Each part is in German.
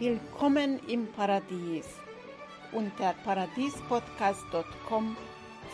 Willkommen im Paradies. Unter paradiespodcast.com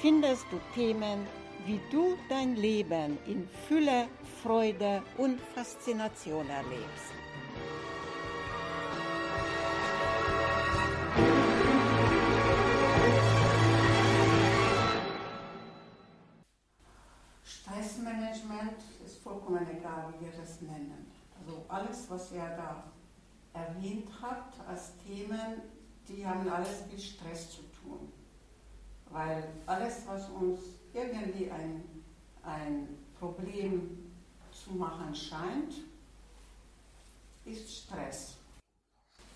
findest du Themen, wie du dein Leben in Fülle, Freude und Faszination erlebst. Stressmanagement ist vollkommen egal, wie wir das nennen. Also alles, was er da erwähnt hat als Themen, die haben alles mit Stress zu tun. Weil alles, was uns irgendwie ein, ein Problem zu machen scheint, ist Stress.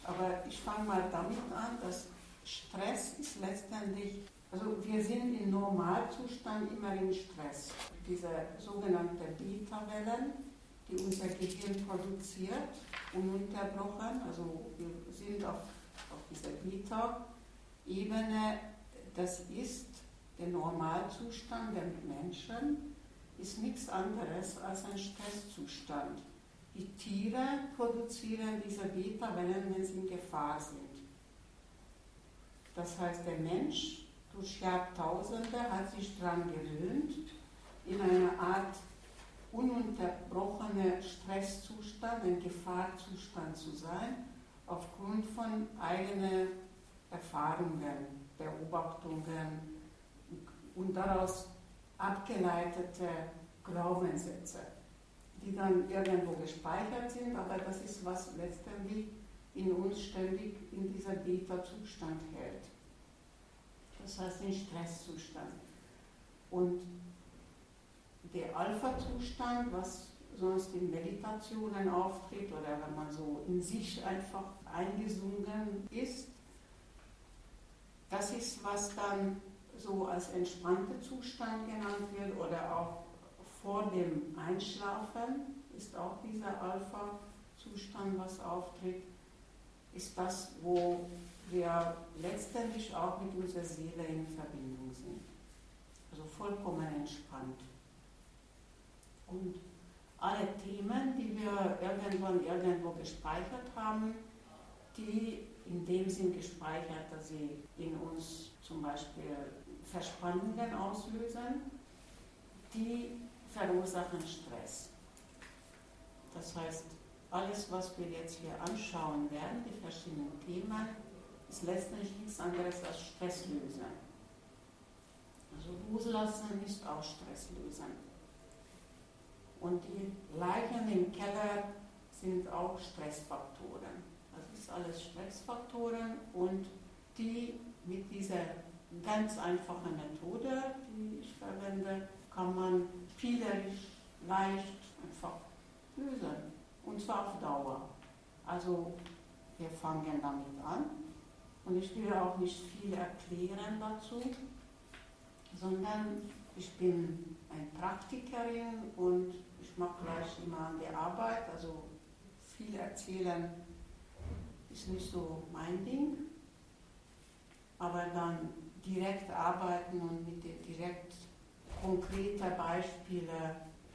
Aber ich fange mal damit an, dass Stress ist letztendlich, also wir sind im Normalzustand immer im Stress. Diese sogenannten Beta-Wellen, die unser Gehirn produziert, ununterbrochen. Also wir sind auf, auf dieser Beta-Ebene. Das ist der Normalzustand der Menschen, ist nichts anderes als ein Stresszustand. Die Tiere produzieren diese Beta-Wellen, wenn sie in Gefahr sind. Das heißt, der Mensch durch Jahrtausende hat sich daran gewöhnt, in einer Art ununterbrochener Stresszustand, ein Gefahrzustand zu sein, aufgrund von eigenen Erfahrungen, Beobachtungen und daraus abgeleitete Glaubenssätze, die dann irgendwo gespeichert sind, aber das ist, was letztendlich in uns ständig in dieser Beta-Zustand hält. Das heißt, den Stresszustand. Und der Alpha-Zustand, was sonst in Meditationen auftritt oder wenn man so in sich einfach eingesungen ist, das ist, was dann so als entspannter Zustand genannt wird oder auch vor dem Einschlafen ist auch dieser Alpha-Zustand, was auftritt, ist das, wo wir letztendlich auch mit unserer Seele in Verbindung sind. Also vollkommen entspannt. Und alle Themen, die wir irgendwann irgendwo gespeichert haben, die in dem Sinn gespeichert, dass sie in uns zum Beispiel Verspannungen auslösen, die verursachen Stress. Das heißt, alles, was wir jetzt hier anschauen werden, die verschiedenen Themen, ist letztendlich nichts anderes als Stresslösen. Also loslassen ist auch Stresslösen. Und die Leichen im Keller sind auch Stressfaktoren. Das ist alles Stressfaktoren und die mit dieser ganz einfachen Methode, die ich verwende, kann man spielerisch leicht einfach lösen. Und zwar auf Dauer. Also wir fangen damit an. Und ich will auch nicht viel erklären dazu, sondern ich bin eine Praktikerin und ich mache gleich immer an der Arbeit. Also viel erzählen ist nicht so mein Ding. Aber dann direkt arbeiten und mit den direkt konkreten Beispielen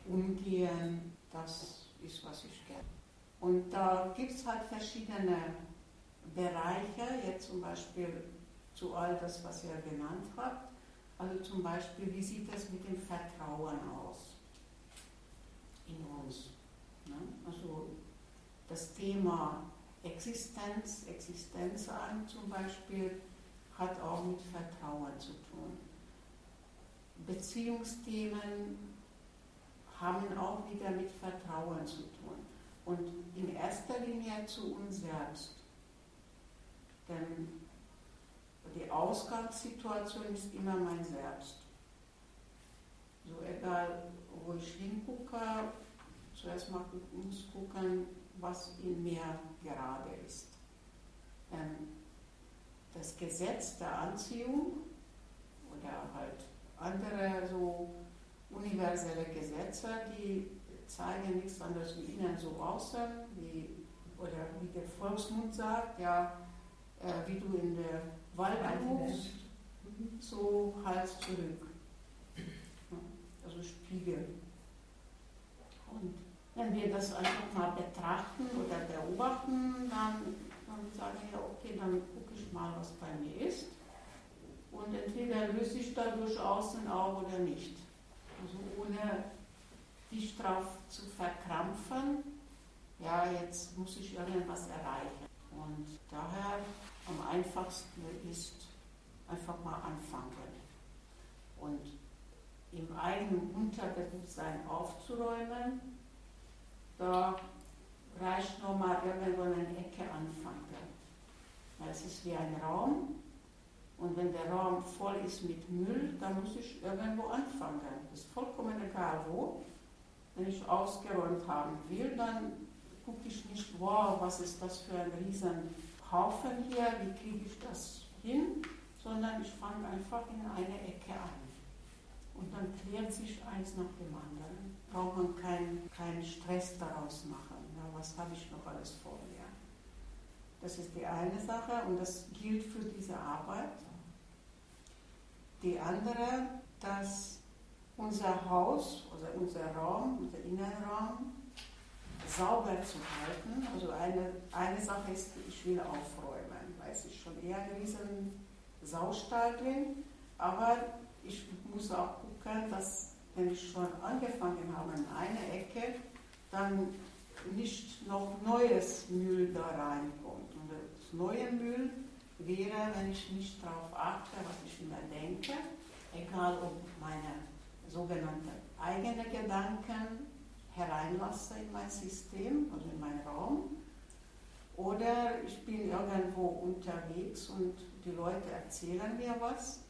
umgehen, das ist, was ich gerne. Und da gibt es halt verschiedene Bereiche, jetzt zum Beispiel zu all das, was ihr genannt habt. Also zum Beispiel, wie sieht es mit dem Vertrauen aus in uns? Ne? Also das Thema Existenz, Existenzang zum Beispiel, hat auch mit Vertrauen zu tun. Beziehungsthemen haben auch wieder mit Vertrauen zu tun. Und in erster Linie zu uns selbst. Denn die Ausgangssituation ist immer mein Selbst. So egal, wo ich hingucke, zuerst mal muss gucken, was in mir gerade ist. Ähm, das Gesetz der Anziehung oder halt andere so universelle Gesetze, die zeigen nichts anderes wie innen so außen, wie, oder wie der Volksmund sagt, ja, äh, wie du in der Wald rufst, so Hals zurück. Also Spiegel. Und wenn wir das einfach mal betrachten oder beobachten, dann, dann sage, ja, okay, dann gucke ich mal, was bei mir ist. Und entweder löse ich da durchaus ein Auge oder nicht. Also ohne dich drauf zu verkrampfen, ja, jetzt muss ich irgendwas erreichen. Und daher am einfachsten ist einfach mal anfangen. Und im eigenen Unterbewusstsein aufzuräumen, da reicht nur mal irgendwo eine Ecke anfangen. Es ist wie ein Raum und wenn der Raum voll ist mit Müll, dann muss ich irgendwo anfangen. Das ist vollkommen egal wo. Wenn ich ausgeräumt haben will, dann gucke ich nicht, wow, was ist das für ein riesen Haufen hier, wie kriege ich das hin, sondern ich fange einfach in eine Ecke an. Und dann klärt sich eins nach dem anderen. Braucht man keinen kein Stress daraus machen. Ja, was habe ich noch alles vor mir? Das ist die eine Sache und das gilt für diese Arbeit. Die andere, dass unser Haus, also unser Raum, unser Innenraum sauber zu halten. Also eine, eine Sache ist, ich will aufräumen, weil ist schon eher ein riesen Saustall drin, aber ich muss auch gucken, dass wenn ich schon angefangen habe in einer Ecke, dann nicht noch neues Müll da reinkommt. Und das neue Müll wäre, wenn ich nicht darauf achte, was ich immer denke, egal ob meine sogenannten eigenen Gedanken hereinlasse in mein System, also in meinen Raum, oder ich bin irgendwo unterwegs und die Leute erzählen mir was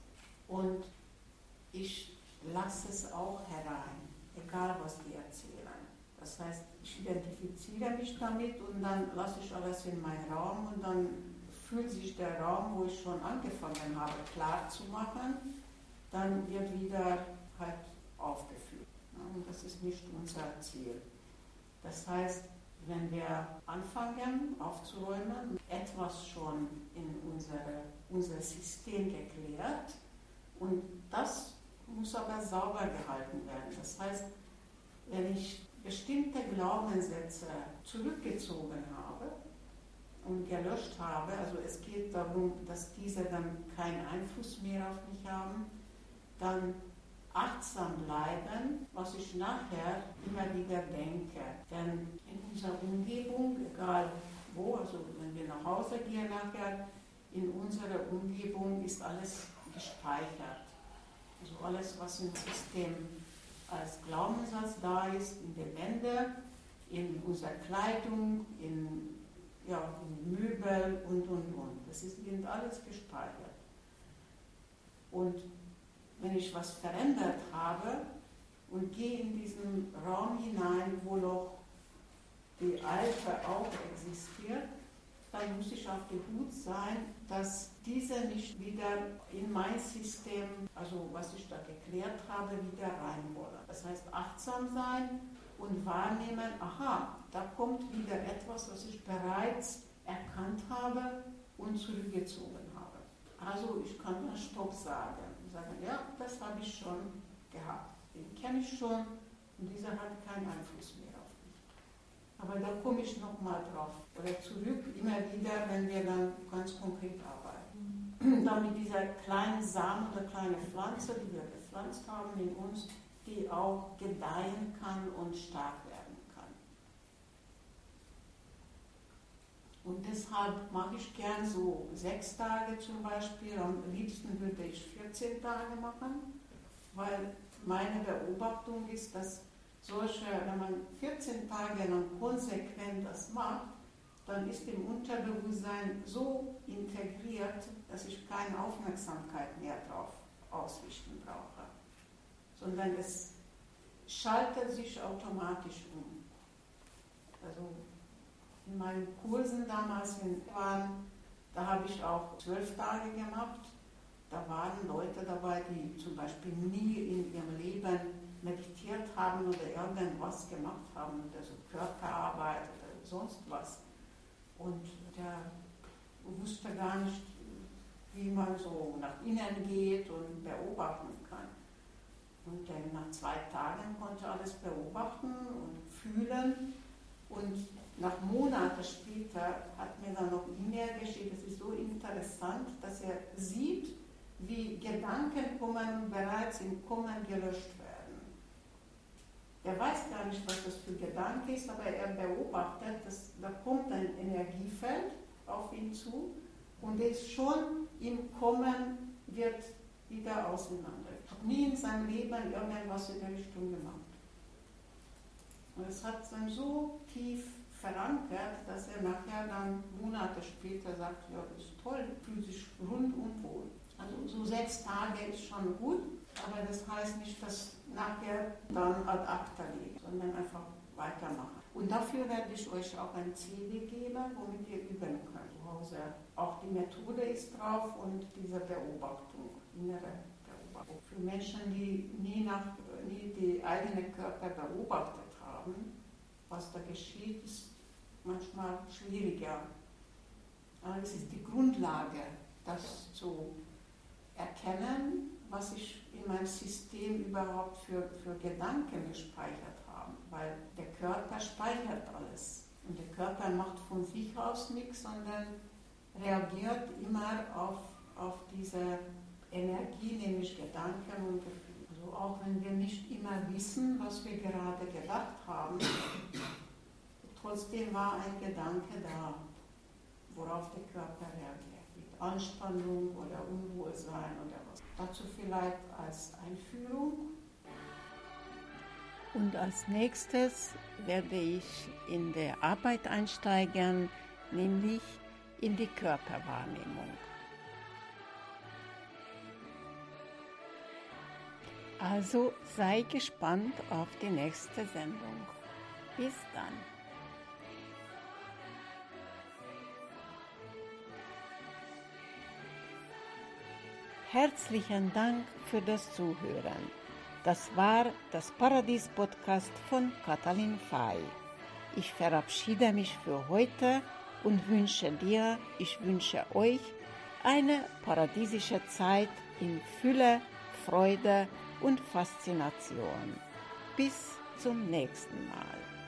und ich lasse es auch herein, egal was die erzählen. Das heißt, ich identifiziere mich damit und dann lasse ich alles in meinen Raum und dann fühlt sich der Raum, wo ich schon angefangen habe, klar zu machen, dann wird wieder halt aufgefüllt. Und das ist nicht unser Ziel. Das heißt, wenn wir anfangen aufzuräumen, etwas schon in unsere, unser System geklärt und das muss aber sauber gehalten werden. Das heißt, wenn ich bestimmte Glaubenssätze zurückgezogen habe und gelöscht habe, also es geht darum, dass diese dann keinen Einfluss mehr auf mich haben, dann achtsam bleiben, was ich nachher immer wieder denke. Denn in unserer Umgebung, egal wo, also wenn wir nach Hause gehen nachher, in unserer Umgebung ist alles gespeichert. Also alles, was im System als Glaubenssatz da ist, in den Wänden, in unserer Kleidung, in, ja, in Möbel und, und, und. Das ist eben alles gespeichert. Und wenn ich was verändert habe und gehe in diesen Raum hinein, wo noch die alte auch existiert, dann muss ich auf der Hut sein, dass diese nicht wieder in mein System, also was ich da geklärt habe, wieder rein wollen. Das heißt, achtsam sein und wahrnehmen, aha, da kommt wieder etwas, was ich bereits erkannt habe und zurückgezogen habe. Also ich kann dann Stopp sagen sagen, ja, das habe ich schon gehabt, den kenne ich schon und dieser hat keinen Einfluss mehr auf. Aber da komme ich nochmal drauf oder zurück, immer wieder, wenn wir dann ganz konkret arbeiten. Mhm. Dann mit dieser kleinen Samen oder kleinen Pflanze, die wir gepflanzt haben in uns, die auch gedeihen kann und stark werden kann. Und deshalb mache ich gern so sechs Tage zum Beispiel. Am liebsten würde ich 14 Tage machen, weil meine Beobachtung ist, dass solche, wenn man 14 Tage lang konsequent das macht, dann ist im Unterbewusstsein so integriert, dass ich keine Aufmerksamkeit mehr darauf ausrichten brauche sondern es schaltet sich automatisch um. Also in meinen Kursen damals in waren, da habe ich auch zwölf Tage gemacht. Da waren Leute dabei, die zum Beispiel nie in ihrem Leben meditiert haben oder irgendwas gemacht haben, oder so Körperarbeit oder sonst was. Und der wusste gar nicht, wie man so nach innen geht und beobachten kann. Und dann nach zwei Tagen konnte alles beobachten und fühlen. Und nach Monaten später hat mir dann noch E-Mail geschickt. Es ist so interessant, dass er sieht, wie Gedanken kommen bereits im Kommen gelöscht werden. Er weiß gar nicht, was das für Gedanke ist, aber er beobachtet, dass da kommt ein Energiefeld auf ihn zu und es schon im Kommen wird wieder auseinander. Ich habe nie in seinem Leben irgendwas in der Richtung gemacht. Und es hat dann so tief verankert, dass er nachher dann Monate später sagt, ja, das ist toll, fühlt sich rundum wohl. Also so sechs Tage ist schon gut, aber das heißt nicht, dass nachher dann ad acta liegt, sondern einfach weitermachen. Und dafür werde ich euch auch ein CD geben, womit ihr üben könnt zu Hause. Auch die Methode ist drauf und diese Beobachtung, innere Beobachtung. Für Menschen, die nie, nach, nie die eigene Körper beobachtet haben, was da geschieht, ist manchmal schwieriger. Aber es ist die Grundlage, das zu erkennen, was ich in meinem System überhaupt für, für Gedanken gespeichert habe. Weil der Körper speichert alles. Und der Körper macht von sich aus nichts, sondern reagiert immer auf, auf diese Energie, nämlich Gedanken und Gefühle. Also auch wenn wir nicht immer wissen, was wir gerade gedacht haben, trotzdem war ein Gedanke da, worauf der Körper reagiert. Anspannung oder Unwohlsein oder was. Dazu vielleicht als Einführung. Und als nächstes werde ich in der Arbeit einsteigen, nämlich in die Körperwahrnehmung. Also sei gespannt auf die nächste Sendung. Bis dann. Herzlichen Dank für das Zuhören. Das war das Paradies-Podcast von Katalin Fay. Ich verabschiede mich für heute und wünsche dir, ich wünsche euch eine paradiesische Zeit in Fülle, Freude und Faszination. Bis zum nächsten Mal.